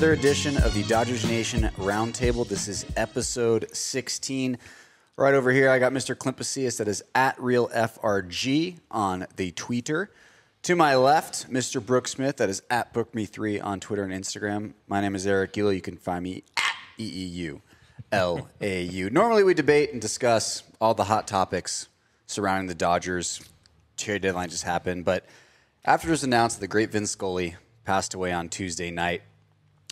another edition of the Dodgers Nation Roundtable. This is episode 16. Right over here, I got Mr. Clint that is at RealFRG on the Twitter. To my left, Mr. Brooke Smith that is at BookMe3 on Twitter and Instagram. My name is Eric Gila. You can find me at EEU LAU. Normally, we debate and discuss all the hot topics surrounding the Dodgers. Trade deadline just happened, but after it was announced that the great Vin Scully passed away on Tuesday night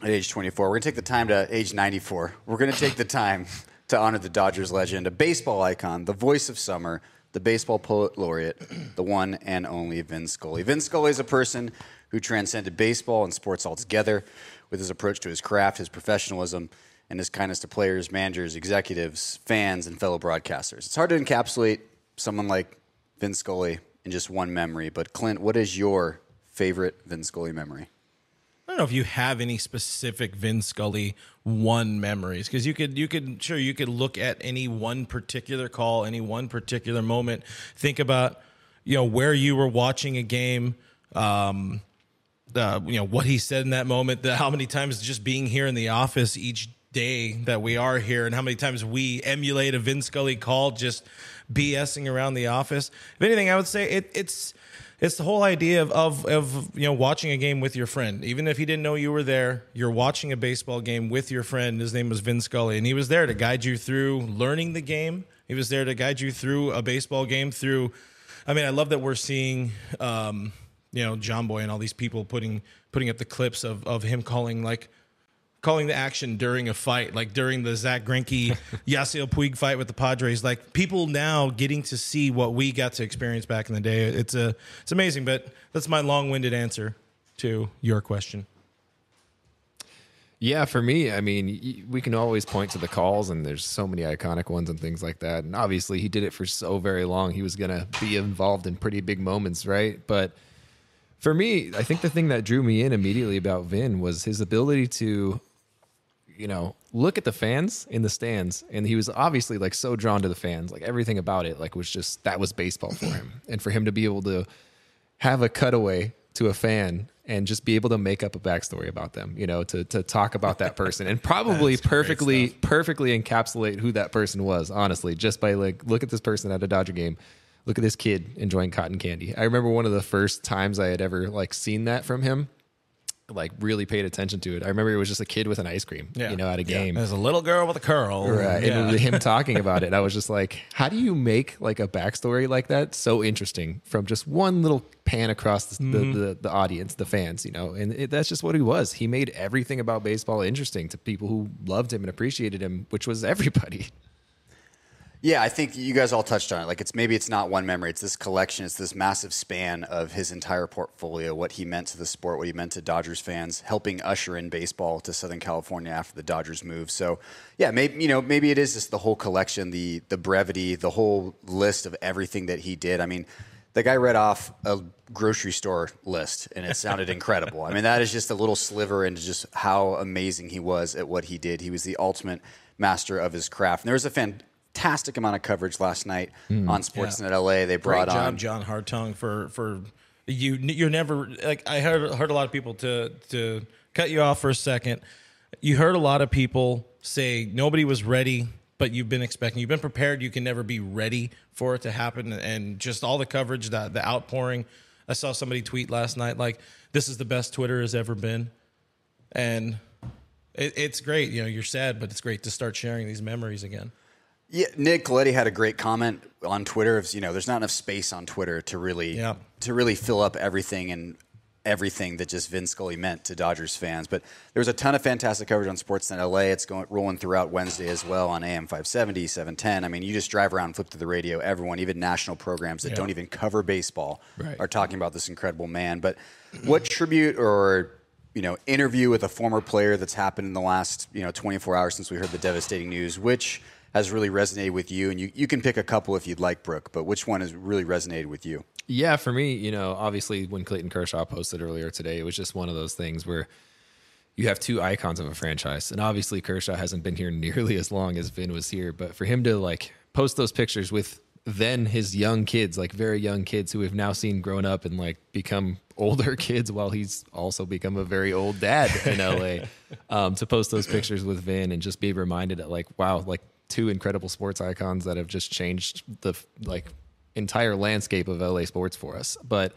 at age 24, we're going to take the time to age 94. We're going to take the time to honor the Dodgers legend, a baseball icon, the voice of summer, the baseball poet laureate, the one and only Vin Scully. Vin Scully is a person who transcended baseball and sports altogether with his approach to his craft, his professionalism, and his kindness to players, managers, executives, fans, and fellow broadcasters. It's hard to encapsulate someone like Vin Scully in just one memory, but Clint, what is your favorite Vin Scully memory? I don't know if you have any specific Vin Scully one memories because you could you could sure you could look at any one particular call, any one particular moment, think about you know where you were watching a game, um, uh, you know what he said in that moment, the, how many times just being here in the office each day that we are here, and how many times we emulate a Vin Scully call just BSing around the office. If anything, I would say it, it's it's the whole idea of, of of you know watching a game with your friend. Even if he didn't know you were there, you're watching a baseball game with your friend. His name was Vin Scully, and he was there to guide you through learning the game. He was there to guide you through a baseball game. Through, I mean, I love that we're seeing, um, you know, John Boy and all these people putting putting up the clips of of him calling like calling the action during a fight, like during the Zack Greinke Yasiel Puig fight with the Padres. Like people now getting to see what we got to experience back in the day. It's a it's amazing. But that's my long winded answer to your question. Yeah, for me, I mean, we can always point to the calls, and there's so many iconic ones and things like that. And obviously, he did it for so very long. He was going to be involved in pretty big moments, right? But for me, I think the thing that drew me in immediately about Vin was his ability to, you know, look at the fans in the stands. And he was obviously like so drawn to the fans. Like everything about it, like was just that was baseball for him. and for him to be able to have a cutaway to a fan and just be able to make up a backstory about them, you know, to to talk about that person and probably perfectly perfectly encapsulate who that person was, honestly, just by like look at this person at a Dodger game. Look at this kid enjoying cotton candy. I remember one of the first times I had ever like seen that from him, like really paid attention to it. I remember it was just a kid with an ice cream, you know, at a game. There's a little girl with a curl. Right. Yeah. And him talking about it, I was just like, how do you make like a backstory like that so interesting from just one little pan across the, Mm-hmm. the, the, the audience, the fans, you know? And it, that's just what he was. He made everything about baseball interesting to people who loved him and appreciated him, which was everybody. Yeah, I think you guys all touched on it. Like it's maybe it's not one memory; it's this collection. It's this massive span of his entire portfolio, what he meant to the sport, what he meant to Dodgers fans, helping usher in baseball to Southern California after the Dodgers moved. So, yeah, maybe you know maybe it is just the whole collection, the the brevity, the whole list of everything that he did. I mean, the guy read off a grocery store list, and it sounded incredible. I mean, that is just a little sliver into just how amazing he was at what he did. He was the ultimate master of his craft. And there was a fan fantastic amount of coverage last night hmm. on Sportsnet LA. They Great brought job, on John Hartung, for for you. You're never like I heard heard a lot of people to to cut you off for a second. You heard a lot of people say nobody was ready, but you've been expecting, you've been prepared. You can never be ready for it to happen, and just all the coverage, that the outpouring I saw somebody tweet last night like, "This is the best Twitter has ever been," and it, it's great. You know, you're sad, but it's great to start sharing these memories again. Yeah, Nick Coletti had a great comment on Twitter. Of you know, there's not enough space on Twitter to really Yeah. to really fill up everything and everything that just Vin Scully meant to Dodgers fans. But there was a ton of fantastic coverage on Sportsnet LA. It's going rolling throughout Wednesday as well on AM 570, 710. I mean, you just drive around, and flip to the radio. Everyone, even national programs that Yeah. don't even cover baseball, Right. are talking about this incredible man. But what tribute or you know interview with a former player that's happened in the last you know 24 hours since we heard the devastating news? Which has really resonated with you? And you, you can pick a couple if you'd like, Brooke. But which one has really resonated with you? Yeah, for me, you know, obviously when Clayton Kershaw posted earlier today, it was just one of those things where you have two icons of a franchise. And obviously Kershaw hasn't been here nearly as long as Vin was here, but for him to like post those pictures with then his young kids, like very young kids who we've now seen grown up and like become older kids while he's also become a very old dad in LA. um, to post those pictures with Vin and just be reminded that like, wow, like two incredible sports icons that have just changed the like entire landscape of LA sports for us. But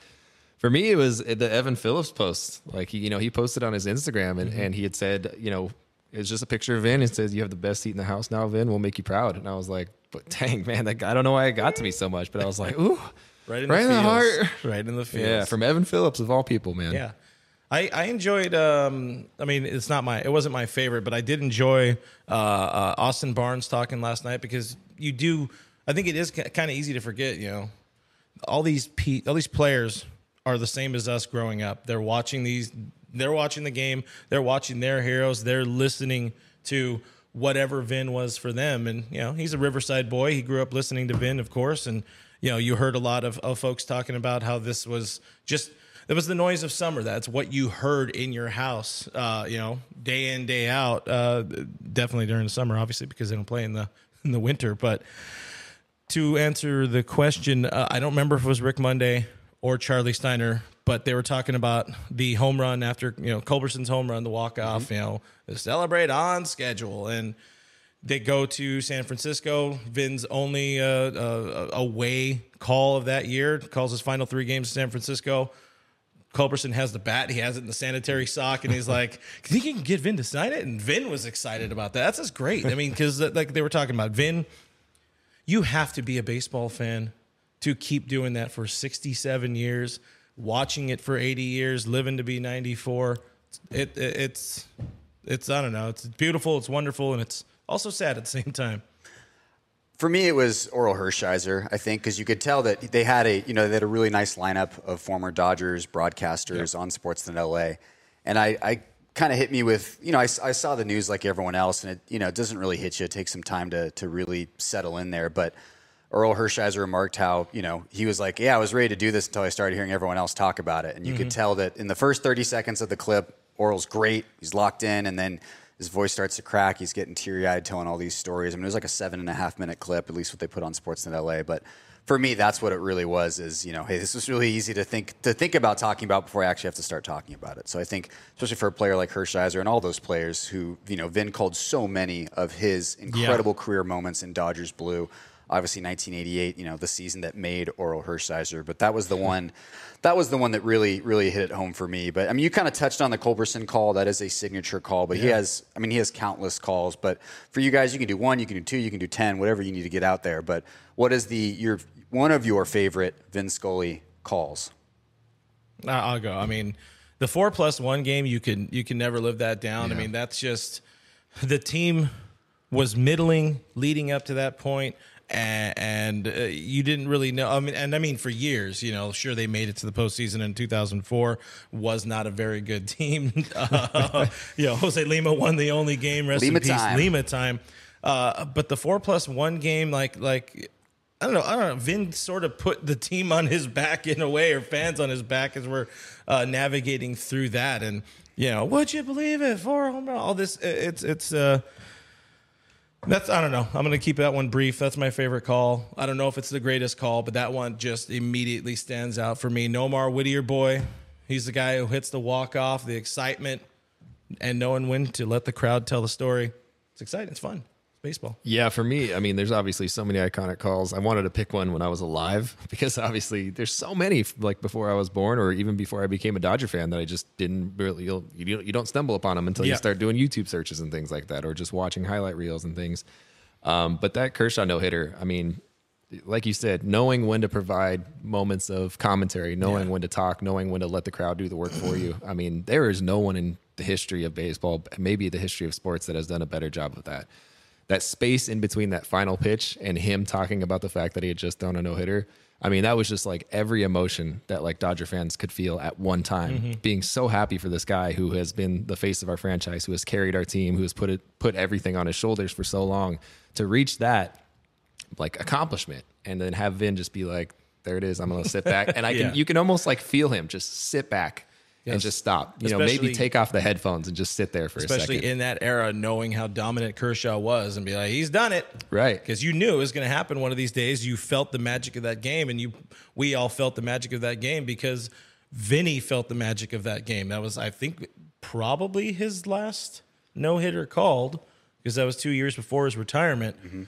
for me, it was the Evan Phillips post. Like he, you know, he posted on his Instagram and, mm-hmm. and he had said, you know, it's just a picture of Vin. It says, "You have the best seat in the house now, Vin. We'll make you proud." And I was like, "But dang, man, that guy, I don't know why it got to me so much." But I was like, "Ooh, Right in Right the, in the heart. Right in the field. yeah." From Evan Phillips of all people, man. Yeah. I, I enjoyed. Um, I mean, it's not my. It wasn't my favorite, but I did enjoy uh, uh, Austin Barnes talking last night because you do. I think it is kind of easy to forget. You know, all these pe- all these players are the same as us growing up. They're watching these. They're watching the game. They're watching their heroes. They're listening to whatever Vin was for them. And you know, he's a Riverside boy. He grew up listening to Vin, of course. And you know, you heard a lot of, of folks talking about how this was just it was the noise of summer. That's what you heard in your house, uh, you know, day in day out. Uh, definitely during the summer, obviously, because they don't play in the in the winter. But to answer the question, uh, I don't remember if it was Rick Monday or Charlie Steiner, but they were talking about the home run after you know Culberson's home run, the walk off. You know, celebrate on schedule, and they go to San Francisco. Vin's only uh, uh, away call of that year calls his final three games to San Francisco. Culberson has the bat. He has it in the sanitary sock, and he's like, "Think you can get Vin to sign it?" And Vin was excited about that. That's just great. I mean, because like they were talking about Vin, you have to be a baseball fan to keep doing that for 67 years, watching it for 80 years, living to be 94. It, it it's it's I don't know. It's beautiful. It's wonderful, and it's also sad at the same time. For me, it was Orel Hershiser, I think, because you could tell that they had a, you know, they had a really nice lineup of former Dodgers broadcasters on Sportsnet LA, and I, I kind of hit me with, you know, I, I saw the news like everyone else, and it, you know, it doesn't really hit you. It takes some time to to really settle in there, but. Orel Hershiser remarked how, you know, he was like, Yeah, I was ready to do this until I started hearing everyone else talk about it. And you could mm-hmm. tell that in the first 30 seconds of the clip, Orel's great. He's locked in. And then his voice starts to crack. He's getting teary eyed telling all these stories. I mean, it was like a seven and a half minute clip, at least what they put on Sportsnet LA. But for me, that's what it really was is, you know, hey, this was really easy to think to think about talking about before I actually have to start talking about it. So I think, especially for a player like Hershiser and all those players who, you know, Vin called so many of his incredible career moments in Dodgers blue. Obviously, 1988, you know, the season that made Orel Hershiser, but that was the hmm. one, that was the one that really, really hit it home for me. But I mean, you kind of touched on the Culberson call. That is a signature call, but he has, I mean, he has countless calls. But for you guys, you can do one, you can do two, you can do ten, whatever you need to get out there. But what is the your one of your favorite Vin Scully calls? I'll go. I mean, the four plus one game, you can you can never live that down. I mean, that's just the team was middling leading up to that point, and, and uh, you didn't really know. I mean, and I mean for years, you know, sure they made it to the postseason in 2004. Was not a very good team. Uh, you know, Jose Lima won the only game. Rest Lima in peace, time. Lima time. Uh, but the four plus one game, like like I don't know. I don't know. Vin sort of put the team on his back in a way, or fans on his back as we're uh, navigating through that. And you know, would you believe it? Four home run, all this. It's it's. Uh, that's I don't know. I'm gonna keep that one brief. That's my favorite call. I don't know if it's the greatest call, but that one just immediately stands out for me. Nomar Whittier boy, he's the guy who hits the walk off, the excitement, and knowing when to let the crowd tell the story. It's exciting. It's fun. Baseball. Yeah, for me, I mean, there's obviously so many iconic calls. I wanted to pick one when I was alive because obviously there's so many like before I was born or even before I became a Dodger fan that I just didn't really you'll, you don't- you don't stumble upon them until Yeah. you start doing YouTube searches and things like that or just watching highlight reels and things. Um, but that Kershaw no hitter, I mean, like you said, knowing when to provide moments of commentary, knowing when to talk, knowing when to let the crowd do the work for you. I mean, there is no one in the history of baseball, maybe the history of sports, that has done a better job of that. That space in between that final pitch and him talking about the fact that he had just thrown a no hitter. I mean, that was just like every emotion that like Dodger fans could feel at one time. Mm-hmm. Being so happy for this guy who has been the face of our franchise, who has carried our team, who has put it put everything on his shoulders for so long. To reach that like accomplishment and then have Vin just be like, there it is. I'm going to sit back. And I can, Yeah. you can almost like feel him just sit back and just stop, you know, maybe take off the headphones and just sit there for a second. Especially in that era, knowing how dominant Kershaw was and be like, he's done it. Right. Because you knew it was going to happen one of these days. You felt the magic of that game, and you we all felt the magic of that game because Vinny felt the magic of that game. That was, I think, probably his last no hitter called because that was two years before his retirement. Mm-hmm.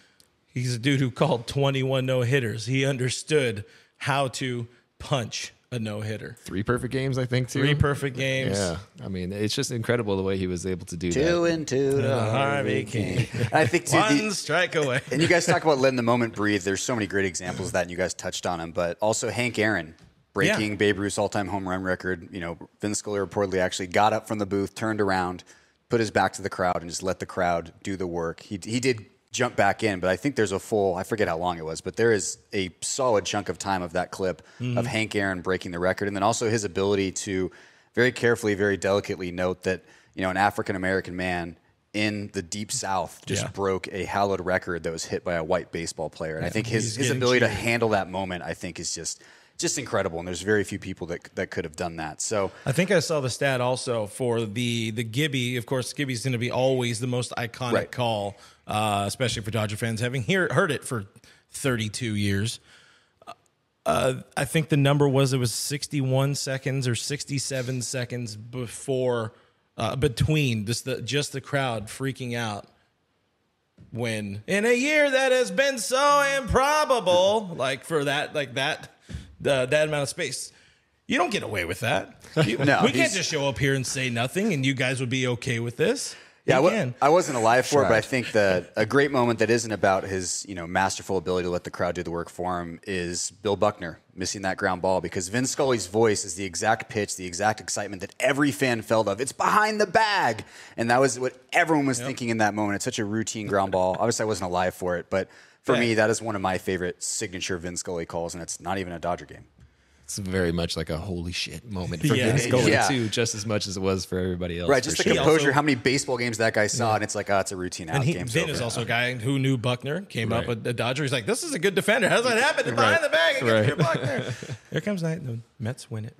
He's a dude who called 21 no hitters. He understood how to punch a no hitter. Three perfect games, I think, too. Three perfect games. Yeah. I mean, it's just incredible the way he was able to do Two that. and two to Harvey Kuenn. I think too, One the, strike away. and you guys talk about letting the moment breathe. There's so many great examples of that, and you guys touched on them. But also Hank Aaron breaking Yeah. Babe Ruth's all-time home run record. You know, Vin Scully reportedly actually got up from the booth, turned around, put his back to the crowd, and just let the crowd do the work. He he did jump back in, but I think there's a full I forget how long it was, but there is a solid chunk of time of that clip mm-hmm. of Hank Aaron breaking the record, and then also his ability to very carefully, very delicately note that you know an African American man in the deep South just Yeah. broke a hallowed record that was hit by a white baseball player, and I think his his ability to handle that moment, I think, is just just incredible, and there's very few people that that could have done that. So. I think I saw the stat also for the the Gibby. Of course, Gibby's going to be always the most iconic Right. call, uh, especially for Dodger fans, having hear, heard it for 32 years. Uh, I think the number was it was 61 seconds or 67 seconds before uh, between just the just the crowd freaking out when in a year that has been so improbable like for that like that the that amount of space. You don't get away with that. You- No, we can't just show up here and say nothing and you guys would be okay with this Yeah, I wasn't alive for it, but I think that a great moment that isn't about his, you know, masterful ability to let the crowd do the work for him is Bill Buckner missing that ground ball because Vin Scully's voice is the exact pitch, the exact excitement that every fan felt of. It's behind the bag, and that was what everyone was thinking in that moment. It's such a routine ground ball. Obviously, I wasn't alive for it, but for Yeah. me, that is one of my favorite signature Vin Scully calls, and it's not even a Dodger game. It's very much like a holy shit moment for Yeah. Vin Scully, Yeah. too, just as much as it was for everybody else. Right, just the sure. Composure. also- how many baseball games that guy saw, and it's like, oh, it's a routine out. and he, game's Vin over. is also a guy who knew Buckner, came up with the Dodger. He's like, this is a good defender. How's that happen? Behind the bag against Right. your Buckner. Here comes Knight. The Mets win it.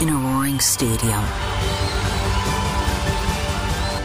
In a roaring stadium,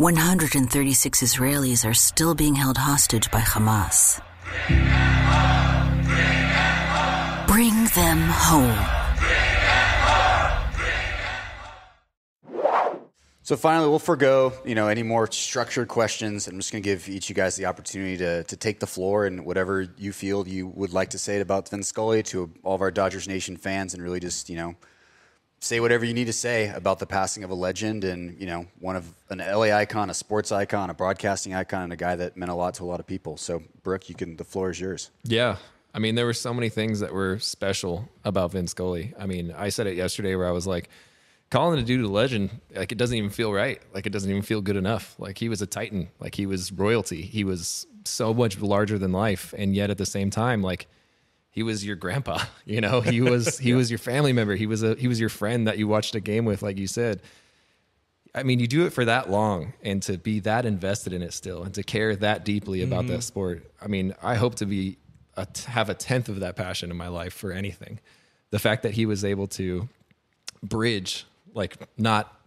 136 Israelis are still being held hostage by Hamas. Bring them home. So finally, we'll forego you know any more structured questions. I'm just going to give each of you guys the opportunity to, to take the floor and whatever you feel you would like to say about Vin Scully to all of our Dodgers Nation fans, and really just you know say whatever you need to say about the passing of a legend and you know one of an LA icon, a sports icon, a broadcasting icon, and a guy that meant a lot to a lot of people. So Brooke, you can the floor is yours. Yeah. I mean, there were so many things that were special about Vin Scully. I mean, I said it yesterday where I was like, calling a dude a legend, like it doesn't even feel right. Like it doesn't even feel good enough. Like he was a titan. Like he was royalty. He was so much larger than life. And yet at the same time, like he was your grandpa. You know, he was he was your family member. He was a he was your friend that you watched a game with, like you said. I mean, you do it for that long and to be that invested in it still and to care that deeply about that mm-hmm. sport. I mean, I hope to be a, have a tenth of that passion in my life for anything. The fact that he was able to bridge like not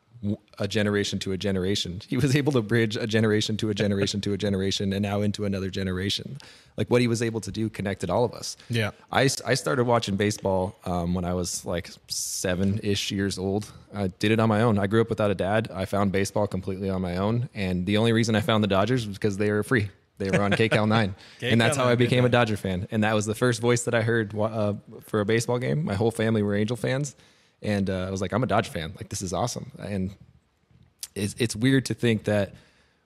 a generation to a generation. He was able to bridge a generation to a generation to a generation and now into another generation. Like what he was able to do connected all of us. Yeah. I, I started watching baseball um, when I was like seven ish years old. I did it on my own. I grew up without a dad. I found baseball completely on my own. And the only reason I found the Dodgers was because they were free. They were on KCAL 9. and that's how I became a Dodger fan. And that was the first voice that I heard uh, for a baseball game. My whole family were Angel fans. And uh, I was like, I'm a Dodger fan. Like, this is awesome. And it's, it's weird to think that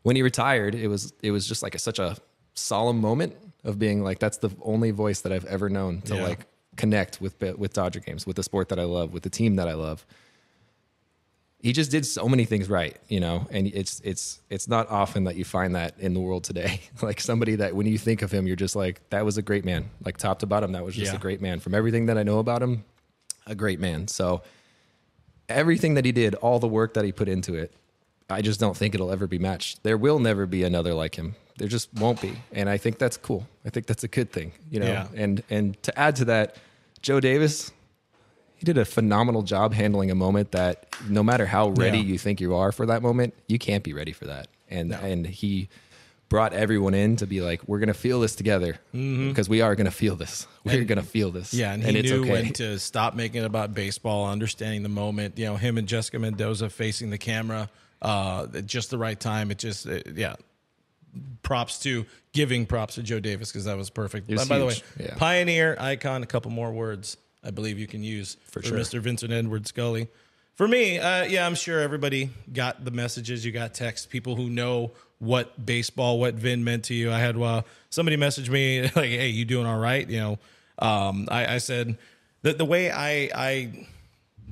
when he retired, it was it was just like a, such a solemn moment of being like, that's the only voice that I've ever known to Yeah. like connect with with Dodger games, with the sport that I love, with the team that I love. He just did so many things right, you know, and it's it's it's not often that you find that in the world today. like somebody that when you think of him, you're just like, that was a great man, like top to bottom, that was just Yeah. a great man. From everything that I know about him, a great man. So everything that he did, all the work that he put into it, I just don't think it'll ever be matched. There will never be another like him. There just won't be. And I think that's cool. I think that's a good thing, you know. Yeah. And and to add to that, Joe Davis, he did a phenomenal job handling a moment that no matter how ready Yeah. you think you are for that moment, you can't be ready for that. And No. and he brought everyone in to be like, we're gonna feel this together because we are gonna feel this. We're gonna feel this. Mm-hmm. Yeah, and he it's knew okay. when to stop making it about baseball, understanding the moment. You know, him and Jessica Mendoza facing the camera uh, at just the right time. It just, it, yeah. Props to giving props to Joe Davis because that was perfect. Was by, by the way, yeah. pioneer, icon. A couple more words I believe you can use for, sure. Mr. Vincent Edward Scully. For me, uh, yeah, I'm sure everybody got the messages. You got texts, people who know what baseball, what Vin meant to you. I had uh, somebody message me like, "Hey, you doing all right?" You know, um, I, I said that the way I I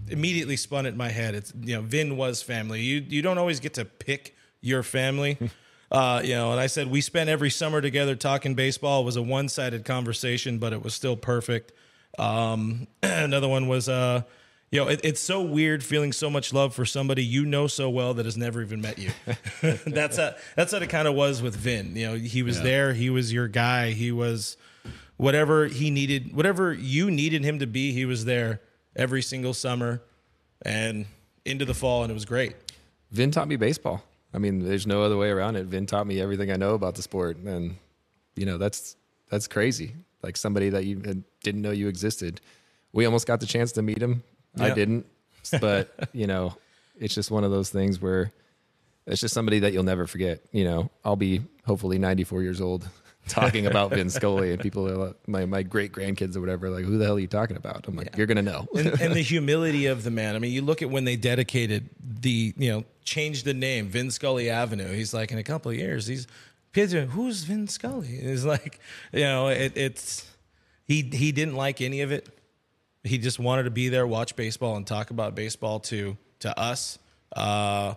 immediately spun it in my head. It's you know, Vin was family. You you don't always get to pick your family. Uh, you know, and I said we spent every summer together talking baseball. It was a one-sided conversation, but it was still perfect. Um, another one was, uh, you know, it, it's so weird feeling so much love for somebody you know so well that has never even met you. that's a, that's what it kind of was with Vin. You know, he was there. He was your guy. He was whatever he needed, whatever you needed him to be. He was there every single summer and into the fall, and it was great. Vin taught me baseball. I mean, there's no other way around it. Vin taught me everything I know about the sport, and you know that's that's crazy. Like somebody that you didn't know you existed. We almost got the chance to meet him. I didn't, but you know, it's just one of those things where it's just somebody that you'll never forget. You know, I'll be hopefully 94 years old talking about Vin Scully, and people are like, my my great grandkids or whatever, like, who the hell are you talking about? I'm like, you're gonna know. and, and the humility of the man. I mean, you look at when they dedicated the, you know, changed the name, Vin Scully Avenue. He's like, in a couple of years, he's kids are, who's Vin Scully? And It's like, you know, it, it's he he didn't like any of it. He just wanted to be there, watch baseball, and talk about baseball to to us. Uh,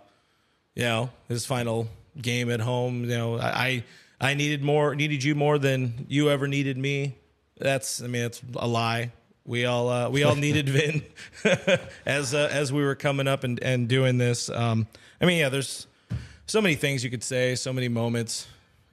you know, his final game at home. You know, I I needed more, needed you more than you ever needed me. That's, I mean, that's a lie. We all uh, we all needed Vin as uh, as we were coming up and and doing this. Um, I mean, yeah, there's so many things you could say, so many moments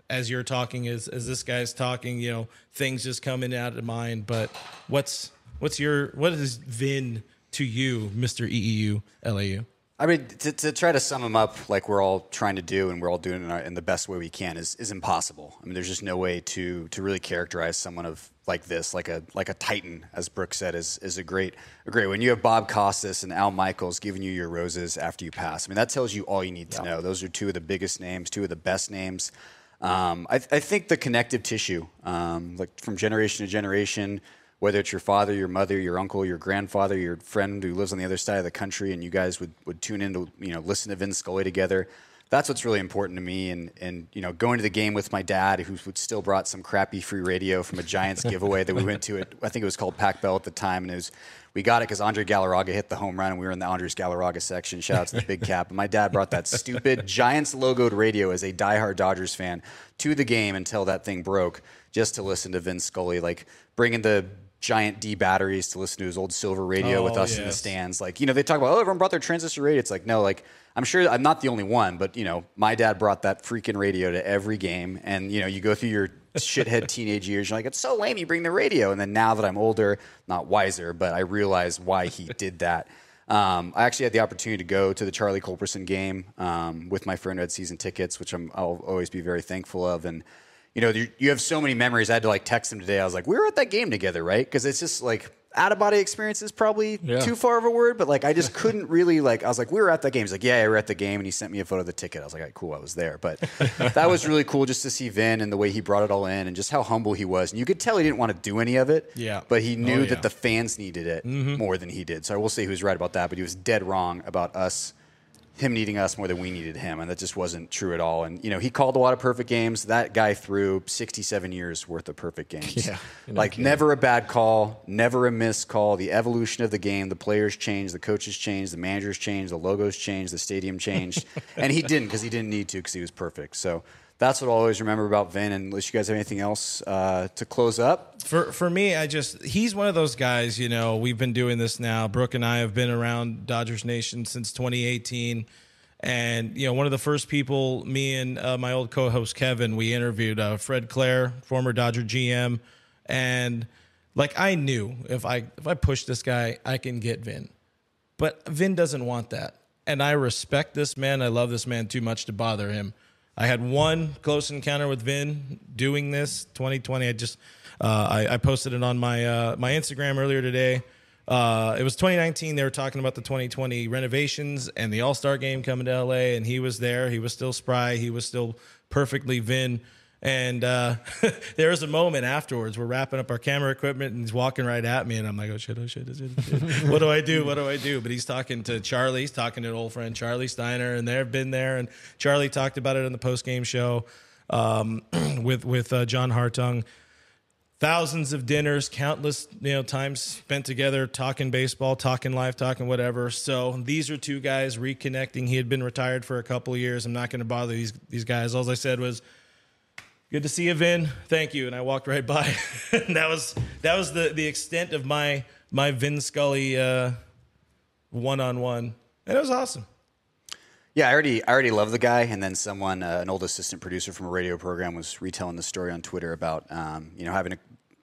as you're talking, as as this guy's talking. You know, things just coming out of mind. But what's what's your what is Vin to you, Mister EEU LAU? I mean, to, to try to sum them up like we're all trying to do and we're all doing it in, our, in the best way we can is, is impossible. I mean, there's just no way to to really characterize someone of like this, like a like a titan, as Brooke said, is is a great a great. When you have Bob Costas and Al Michaels giving you your roses after you pass, I mean, that tells you all you need to know. Those are two of the biggest names, two of the best names. Um, I, I think the connective tissue, um, like from generation to generation, whether it's your father, your mother, your uncle, your grandfather, your friend who lives on the other side of the country, and you guys would, would tune in to you know listen to Vin Scully together. That's what's really important to me, and and you know going to the game with my dad, who would still brought some crappy free radio from a Giants giveaway that we went to. It I think it was called Pac Bell at the time, and it was we got it because Andre Galarraga hit the home run, and we were in the Andres Galarraga section. Shout out to the big cap. And my dad brought that stupid Giants logoed radio as a diehard Dodgers fan to the game until that thing broke, just to listen to Vin Scully, like bringing the giant D batteries to listen to his old silver radio with Oh, us in the stands. Like, you know, they talk about, oh, everyone brought their transistor radio. It's like, no, like, I'm sure I'm not the only one, but, you know, my dad brought that freaking radio to every game. And, you know, you go through your shithead teenage years, you're like, it's so lame you bring the radio. And then now that I'm older, not wiser, but I realize why he did that. Um, I actually had the opportunity to go to the Charlie Culberson game um, with my friend who had season tickets, which I'm, I'll always be very thankful of. And you know, you, you have so many memories. I had to like text him today. I was like, we were at that game together, right? Because it's just like out of body experience is probably Yeah. too far of a word, but like I just couldn't really like. I was like, we were at that game. He's like, yeah, we were at the game, and he sent me a photo of the ticket. I was like, all right, cool, I was there. But that was really cool just to see Vin and the way he brought it all in, and just how humble he was. And you could tell he didn't want to do any of it. Yeah. But he oh, knew Oh, yeah. that the fans needed it mm-hmm. more than he did. So I will say he was right about that, but he was dead wrong about us him needing us more than we needed him, and that just wasn't true at all. And you know, he called a lot of perfect games. That guy threw 67 years worth of perfect games. Yeah, like kidding. never a bad call, never a missed call. The evolution of the game, the players changed, the coaches changed, the managers changed, the logos changed, the stadium changed, and he didn't because he didn't need to because he was perfect. So. That's what I'll always remember about Vin. Unless you guys have anything else uh, to close up, for for me, I just he's one of those guys. You know, we've been doing this now. Brooke and I have been around Dodgers Nation since 2018, and you know, one of the first people, me and uh, my old co-host Kevin, we interviewed uh, Fred Claire, former Dodger GM, and like I knew if I if I push this guy, I can get Vin, but Vin doesn't want that, and I respect this man. I love this man too much to bother him. I had one close encounter with Vin doing this 2020. I just uh, I, I posted it on my uh, my Instagram earlier today. Uh, it was 2019. They were talking about the 2020 renovations and the All Star game coming to LA, and he was there. He was still spry. He was still perfectly Vin. And uh, there was a moment afterwards. We're wrapping up our camera equipment, and he's walking right at me, and I'm like, "Oh shit! Oh shit! Oh shit! Oh, shit. what do I do? What do I do?" But he's talking to Charlie. He's talking to an old friend, Charlie Steiner, and they've been there. And Charlie talked about it in the post game show um, with with uh, John Hartung thousands of dinners, countless you know times spent together talking baseball, talking life, talking whatever. So these are two guys reconnecting. He had been retired for a couple of years. I'm not going to bother these these guys. All I said was. Good to see you, Vin. Thank you, and I walked right by. that was that was the the extent of my my Vin Scully one on one, and it was awesome. Yeah, I already I already love the guy, and then someone, uh, an old assistant producer from a radio program, was retelling the story on Twitter about um, you know having a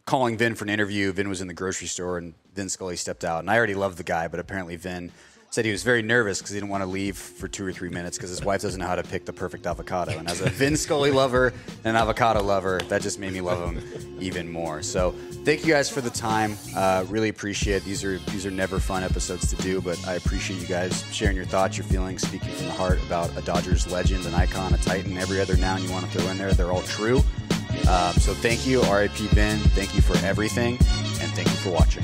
calling Vin for an interview. Vin was in the grocery store, and Vin Scully stepped out, and I already loved the guy, but apparently Vin said he was very nervous because he didn't want to leave for two or three minutes because his wife doesn't know how to pick the perfect avocado. And as a Vin Scully lover and an avocado lover, that just made me love him even more. So thank you guys for the time. Uh, really appreciate it. These are these are never fun episodes to do, but I appreciate you guys sharing your thoughts, your feelings, speaking from the heart about a Dodgers legend, an icon, a Titan, every other noun you want to throw in there. They're all true. Um, so thank you, RIP Vin. Thank you for everything, and thank you for watching.